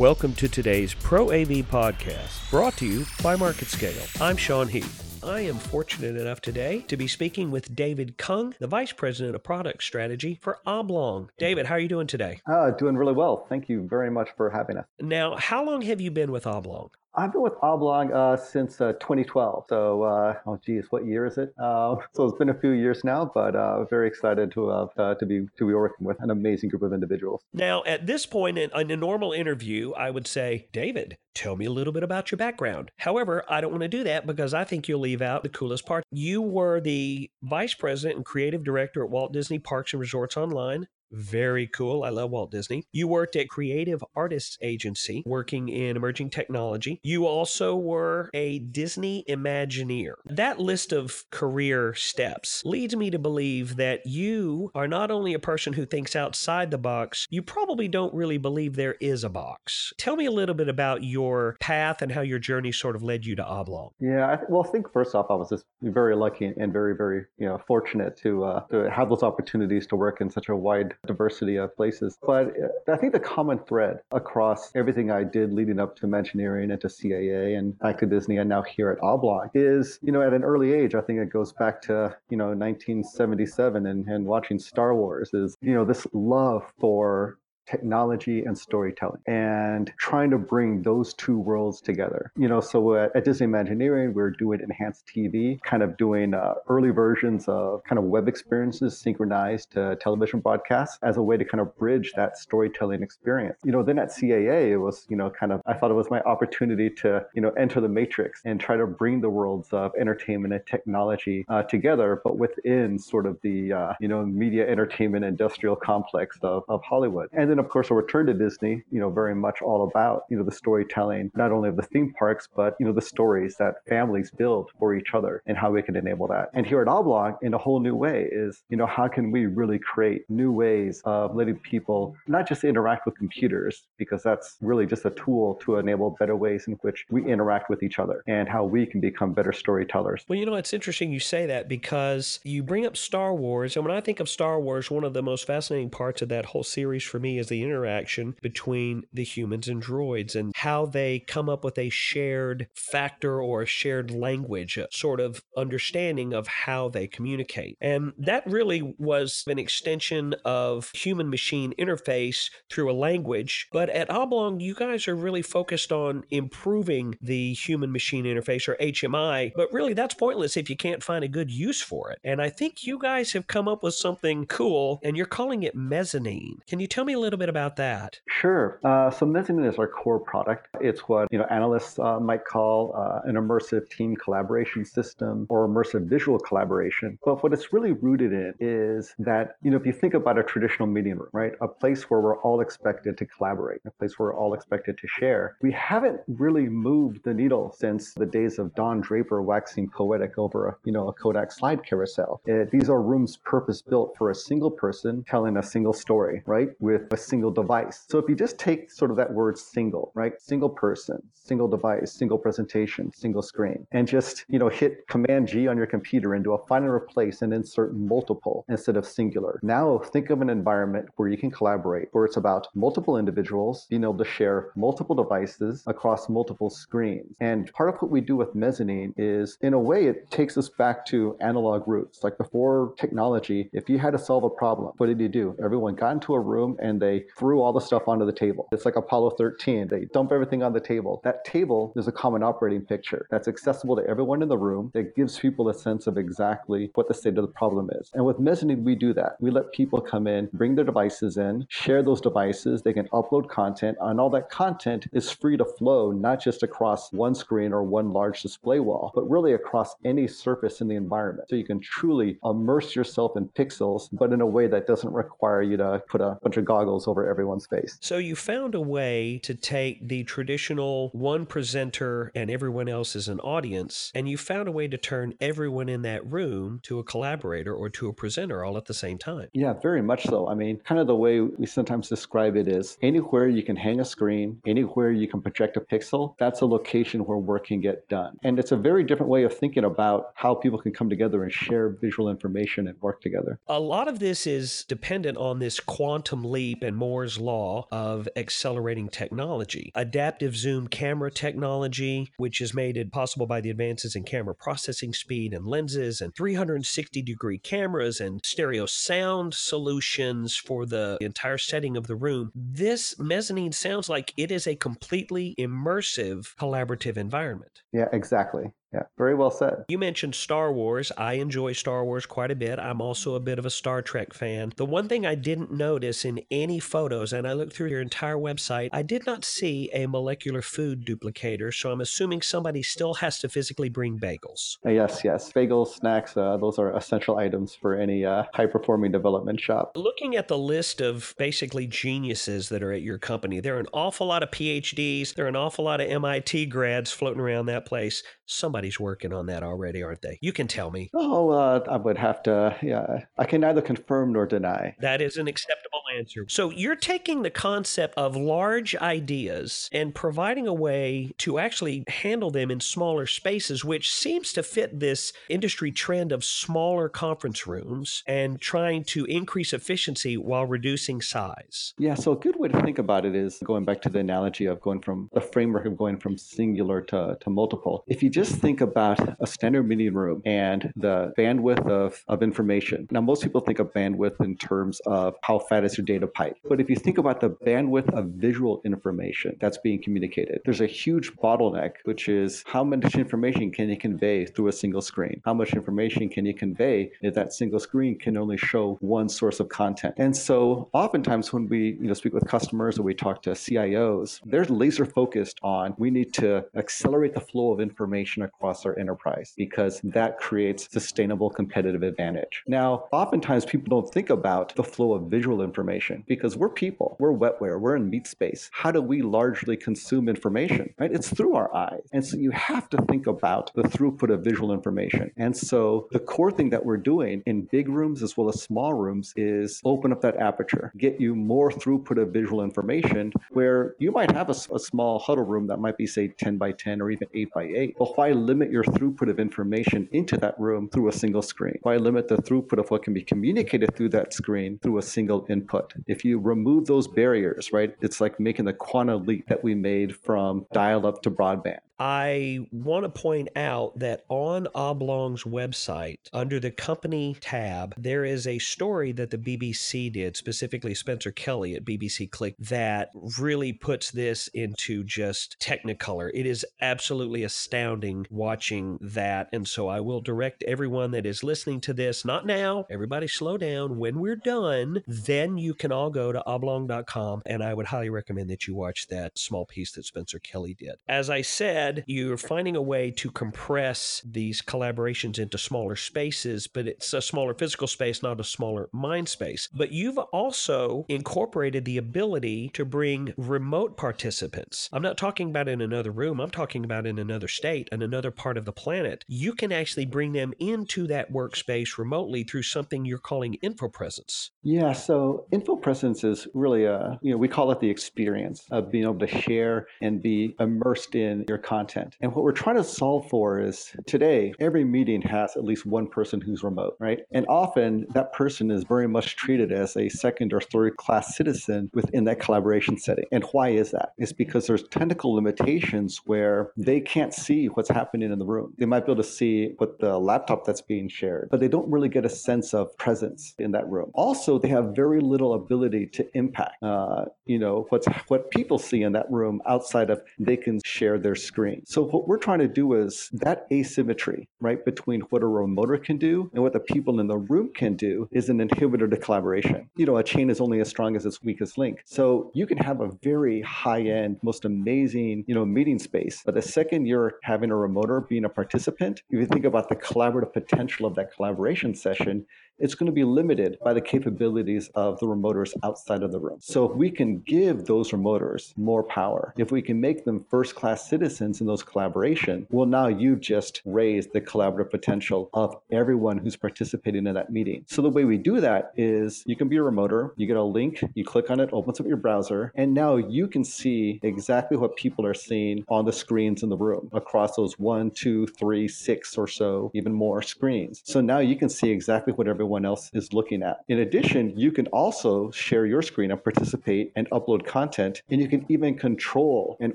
Welcome to today's Pro AV podcast, brought to you by MarketScale. I'm Sean Heath. I am fortunate enough today to be speaking with David Kung, the Vice President of Product Strategy for Oblong. David, how are you doing today? Uh, doing really well. Thank you very much for having us. Now, how long have you been with Oblong? I've been with Oblong uh, since uh, 2012. So, uh, oh geez, what year is it? Uh, so it's been a few years now, but uh, very excited to uh, to be to be working with an amazing group of individuals. Now, at this point in, in a normal interview, I would say, David, tell me a little bit about your background. However, I don't want to do that because I think you'll leave out the coolest part. You were the vice president and creative director at Walt Disney Parks and Resorts Online. Very cool. I love Walt Disney. You worked at Creative Artists Agency, working in emerging technology. You also were a Disney Imagineer. That list of career steps leads me to believe that you are not only a person who thinks outside the box, you probably don't really believe there is a box. Tell me a little bit about your path and how your journey sort of led you to Oblong. Yeah, I th- well, I think first off, I was just very lucky and very, very, you know, fortunate to uh, to have those opportunities to work in such a wide diversity of places. But uh, I think the common thread across everything I did leading up to Imagineering and to CAA and back to Disney and now here at Oblong is, you know, at an early age, I think it goes back to, you know, 1977 and, and watching Star Wars is, you know, this love for technology and storytelling and trying to bring those two worlds together. You know, so at, at Disney Imagineering, we're doing enhanced TV, kind of doing uh, early versions of kind of web experiences synchronized to television broadcasts as a way to kind of bridge that storytelling experience. You know, then at CAA, it was, you know, kind of, I thought it was my opportunity to, you know, enter the matrix and try to bring the worlds of entertainment and technology uh, together, but within sort of the, uh, you know, media entertainment industrial complex of, of Hollywood. And then of course, a return to Disney, you know, very much all about, you know, the storytelling, not only of the theme parks, but, you know, the stories that families build for each other and how we can enable that. And here at Oblong, in a whole new way, is, you know, how can we really create new ways of letting people not just interact with computers, because that's really just a tool to enable better ways in which we interact with each other and how we can become better storytellers. Well, you know, it's interesting you say that because you bring up Star Wars. And when I think of Star Wars, one of the most fascinating parts of that whole series for me is the interaction between the humans and droids and how they come up with a shared factor or a shared language, a sort of understanding of how they communicate. And that really was an extension of human machine interface through a language. But at Oblong, you guys are really focused on improving the human machine interface or HMI. But really, that's pointless if you can't find a good use for it. And I think you guys have come up with something cool and you're calling it mezzanine. Can you tell me a little bit about that? Sure. Uh, so Mezzanine is our core product. It's what you know analysts uh, might call uh, an immersive team collaboration system or immersive visual collaboration. But what it's really rooted in is that you know if you think about a traditional meeting room, right, a place where we're all expected to collaborate, a place where we're all expected to share, we haven't really moved the needle since the days of Don Draper waxing poetic over a you know a Kodak slide carousel. It, these are rooms purpose built for a single person telling a single story, right, with a single device. So if you just take sort of that word single, right? Single person, single device, single presentation, single screen, and just, you know, hit Command G on your computer and do a find and replace and insert multiple instead of singular. Now think of an environment where you can collaborate, where it's about multiple individuals being able to share multiple devices across multiple screens. And part of what we do with Mezzanine is, in a way, it takes us back to analog roots. Like before technology, if you had to solve a problem, what did you do? Everyone got into a room and they threw all the stuff onto the table. It's like Apollo 13. They dump everything on the table. That table is a common operating picture that's accessible to everyone in the room that gives people a sense of exactly what the state of the problem is. And with Mezzanine, we do that. We let people come in, bring their devices in, share those devices. They can upload content, and all that content is free to flow, not just across one screen or one large display wall, but really across any surface in the environment. So you can truly immerse yourself in pixels, but in a way that doesn't require you to put a bunch of goggles over everyone's face. So you found a way to take the traditional one presenter and everyone else is an audience, and you found a way to turn everyone in that room to a collaborator or to a presenter all at the same time. Yeah, very much so. I mean, kind of the way we sometimes describe it is anywhere you can hang a screen, anywhere you can project a pixel, that's a location where work can get done. And it's a very different way of thinking about how people can come together and share visual information and work together. A lot of this is dependent on this quantum leap and Moore's law of accelerating technology. Adaptive zoom camera technology, which is made possible by the advances in camera processing speed and lenses, and 360 degree cameras and stereo sound solutions for the entire setting of the room. This mezzanine sounds like it is a completely immersive collaborative environment. Yeah, exactly. Yeah, very well said. You mentioned Star Wars. I enjoy Star Wars quite a bit. I'm also a bit of a Star Trek fan. The one thing I didn't notice in any photos, and I looked through your entire website, I did not see a molecular food duplicator. So I'm assuming somebody still has to physically bring bagels. Uh, yes, yes. Bagels, snacks, uh, those are essential items for any uh, high performing development shop. Looking at the list of basically geniuses that are at your company, there are an awful lot of PhDs, there are an awful lot of MIT grads floating around that place. Somebody somebody's working on that already, aren't they? You can tell me. Oh, uh, I would have to, yeah. I can neither confirm nor deny. That is an acceptable answer. So you're taking the concept of large ideas and providing a way to actually handle them in smaller spaces, which seems to fit this industry trend of smaller conference rooms and trying to increase efficiency while reducing size. Yeah, so a good way to think about it is going back to the analogy of going from the framework of going from singular to, to multiple. If you just think think about a standard meeting room and the bandwidth of, of information. Now, most people think of bandwidth in terms of how fast is data pipe. But if you think about the bandwidth of visual information that's being communicated, there's a huge bottleneck, which is how much information can you convey through a single screen? How much information can you convey if that single screen can only show one source of content? And so oftentimes when we you know speak with customers or we talk to CIOs, they're laser focused on we need to accelerate the flow of information across our enterprise because that creates sustainable competitive advantage. Now, oftentimes people don't think about the flow of visual information because we're people, we're wetware, we're in meat space. How do we largely consume information? Right? It's through our eyes. And so you have to think about the throughput of visual information. And so the core thing that we're doing in big rooms as well as small rooms is open up that aperture, get you more throughput of visual information where you might have a, a small huddle room that might be say 10 by 10 or even 8 by 8. But why limit your throughput of information into that room through a single screen? Why limit the throughput of what can be communicated through that screen through a single input? If you remove those barriers, right, it's like making the quantum leap that we made from dial up to broadband. I want to point out that on Oblong's website, under the company tab, there is a story that the BBC did, specifically Spencer Kelly at BBC Click, that really puts this into just technicolor. It is absolutely astounding watching that. And so I will direct everyone that is listening to this, not now, everybody slow down. When we're done, then you can all go to oblong.com. And I would highly recommend that you watch that small piece that Spencer Kelly did. As I said, said, you're finding a way to compress these collaborations into smaller spaces, but it's a smaller physical space, not a smaller mind space. But you've also incorporated the ability to bring remote participants. I'm not talking about in another room, I'm talking about in another state, and another part of the planet. You can actually bring them into that workspace remotely through something you're calling InfoPresence. Yeah, so InfoPresence is really a, you know, we call it the experience of being able to share and be immersed in your content content. And what we're trying to solve for is today, every meeting has at least one person who's remote, right? And often that person is very much treated as a second or third class citizen within that collaboration setting. And why is that? It's because there's technical limitations where they can't see what's happening in the room. They might be able to see what the laptop that's being shared, but they don't really get a sense of presence in that room. Also, they have very little ability to impact, uh, you know, what's what people see in that room outside of they can share their screen screen. So what we're trying to do is that asymmetry, right, between what a remoter can do and what the people in the room can do is an inhibitor to collaboration. You know, a chain is only as strong as its weakest link. So you can have a very high-end, most amazing, you know, meeting space, but the second you're having a remoter being a participant, if you think about the collaborative potential of that collaboration session, it's going to be limited by the capabilities of the remoters outside of the room. So if we can give those remoters more power, if we can make them first class citizens in those collaboration, well, now you've just raised the collaborative potential of everyone who's participating in that meeting. So the way we do that is you can be a remoter, you get a link, you click on it, opens up your browser, and now you can see exactly what people are seeing on the screens in the room across those one, two, three, six or so, even more screens. So now you can see exactly what everyone everyone else is looking at. In addition, you can also share your screen and participate and upload content, and you can even control and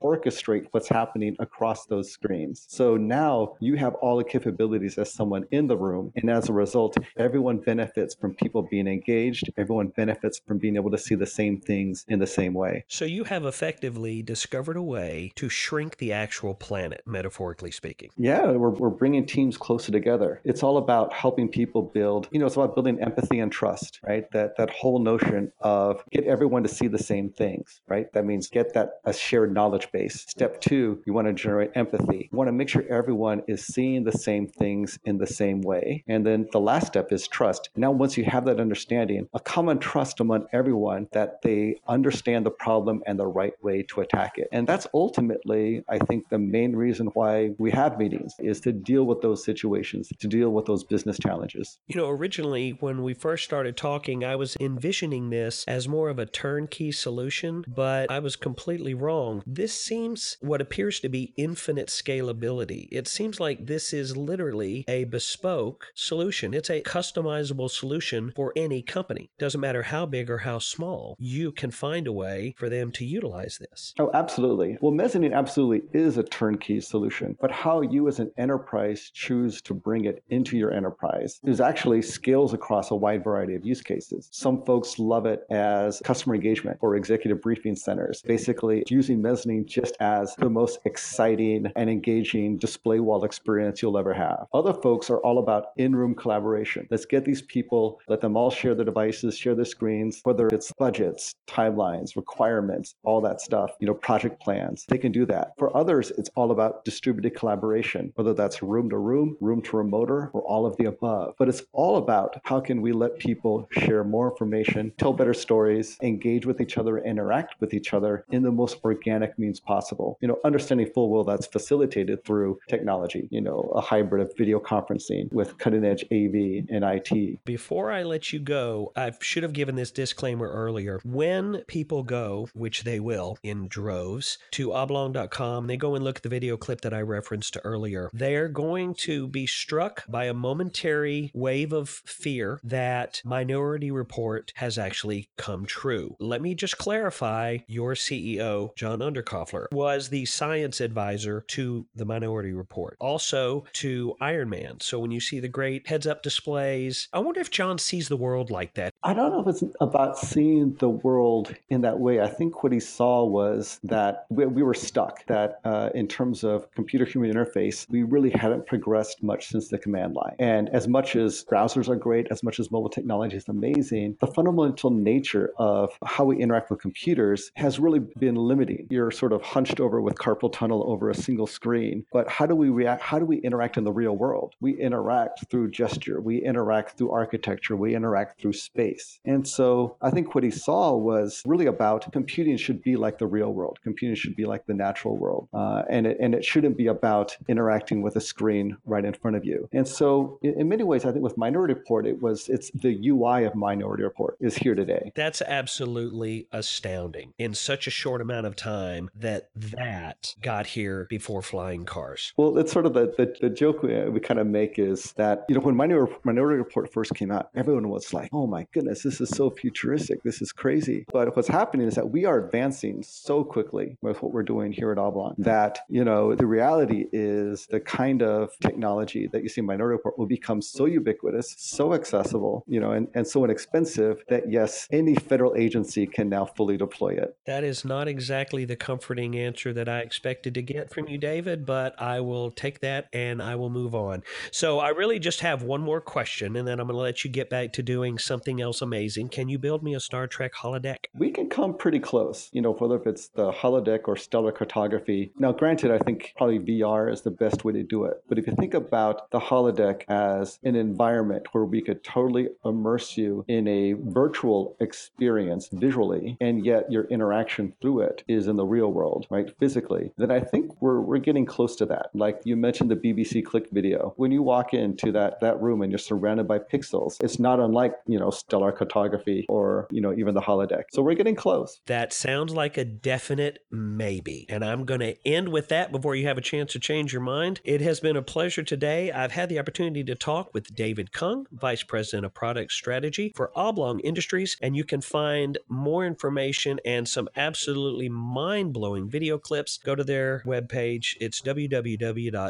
orchestrate what's happening across those screens. So now you have all the capabilities as someone in the room, and as a result, everyone benefits from people being engaged. Everyone benefits from being able to see the same things in the same way. So you have effectively discovered a way to shrink the actual planet, metaphorically speaking. Yeah, we're, we're bringing teams closer together. It's all about helping people build, you know, it's about building empathy and trust, right? That that whole notion of get everyone to see the same things, right? That means get that a shared knowledge base. Step two, you want to generate empathy. You want to make sure everyone is seeing the same things in the same way. And then the last step is trust. Now, once you have that understanding, a common trust among everyone that they understand the problem and the right way to attack it. And that's ultimately, I think, the main reason why we have meetings is to deal with those situations, to deal with those business challenges. You know, originally when we first started talking, I was envisioning this as more of a turnkey solution, but I was completely wrong. This seems what appears to be infinite scalability. It seems like this is literally a bespoke solution. It's a customizable solution for any company. Doesn't matter how big or how small, you can find a way for them to utilize this. Oh, absolutely. Well, mezzanine absolutely is a turnkey solution, but how you as an enterprise choose to bring it into your enterprise is actually scales across a wide variety of use cases. Some folks love it as customer engagement or executive briefing centers, basically using mezzanine just as the most exciting and engaging display wall experience you'll ever have. Other folks are all about in room collaboration. Let's get these people, let them all share their devices, share their screens, whether it's budgets, timelines, requirements, all that stuff, you know, project plans. They can do that. For others, it's all about distributed collaboration, whether that's room to room, room to remoter, or all of the above. But it's all about how can we let people share more information, tell better stories, engage with each other, interact with each other in the most organic means possible. You know, understanding full well that's facilitated through technology, you know, a hybrid of video conferencing with cutting edge AV and IT. Before I let you go, I should have given this disclaimer earlier. When people go, which they will in droves, to oblong.com, they go and look at the video clip that I referenced to earlier. They're going to be struck by a momentary wave of fear that Minority Report has actually come true. Let me just clarify your CEO, John Underkoffler, was the science advisor to the Minority Report, also to Iron Man. So when you see the great heads up displays, I wonder if John sees the world like that. I don't know if it's about seeing the world in that way. I think what he saw was that we, we were stuck, that uh, in terms of computer human interface, we really hadn't progressed much since the command line. And as much as browsers are great, as much as mobile technology is amazing, the fundamental nature of how we interact with computers has really been limiting. You're sort of hunched over with carpal tunnel over a single screen. But how do we react? How do we interact in the real world? We interact through gesture, we interact through architecture, we interact through space. And so I think what he saw was really about computing should be like the real world. Computing should be like the natural world. Uh, and, it, and it shouldn't be about interacting with a screen right in front of you. And so in, in many ways, I think with Minority Report, it was it's the UI of Minority Report is here today. That's absolutely astounding in such a short amount of time that that got here before flying cars. Well, it's sort of the, the, the joke we, we kind of make is that, you know, when Minority, Minority Report first came out, everyone was like, oh my goodness, this is so futuristic. This is crazy. But what's happening is that we are advancing so quickly with what we're doing here at Oblong that, you know, the reality is the kind of technology that you see in Minority Report will become so ubiquitous, so accessible, you know, and, and so inexpensive that yes, any federal agency can now fully deploy it. That is not exactly the comforting answer that I expected to get from you, David, but I will take that and I will move on. So I really just have one more question and then I'm going to let you get back to doing something else amazing. Can you build me a Star Trek holodeck? We can come pretty close, you know, whether if it's the holodeck or stellar cartography. Now, granted, I think probably VR is the best way to do it. But if you think about the holodeck as an environment where we could totally immerse you in a virtual experience visually, and yet your interaction through it is in the real world, right, physically, then I think we're, we're getting close to that. Like you mentioned the BBC Click video. When you walk into that, that room and you're surrounded by pixels, it's not unlike, you know, stellar DSLR cartography or, you know, even the holodeck. So we're getting close. That sounds like a definite maybe. And I'm going to end with that before you have a chance to change your mind. It has been a pleasure today. I've had the opportunity to talk with David Kung, Vice President of Product Strategy for Oblong Industries, and you can find more information and some absolutely mind blowing video clips. Go to their webpage. It's www.oblong.com.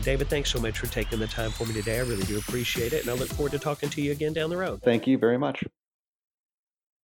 David, thanks so much for taking the time for me today. I really do appreciate it, and I look forward to talking to you again down the road. Thank you very much.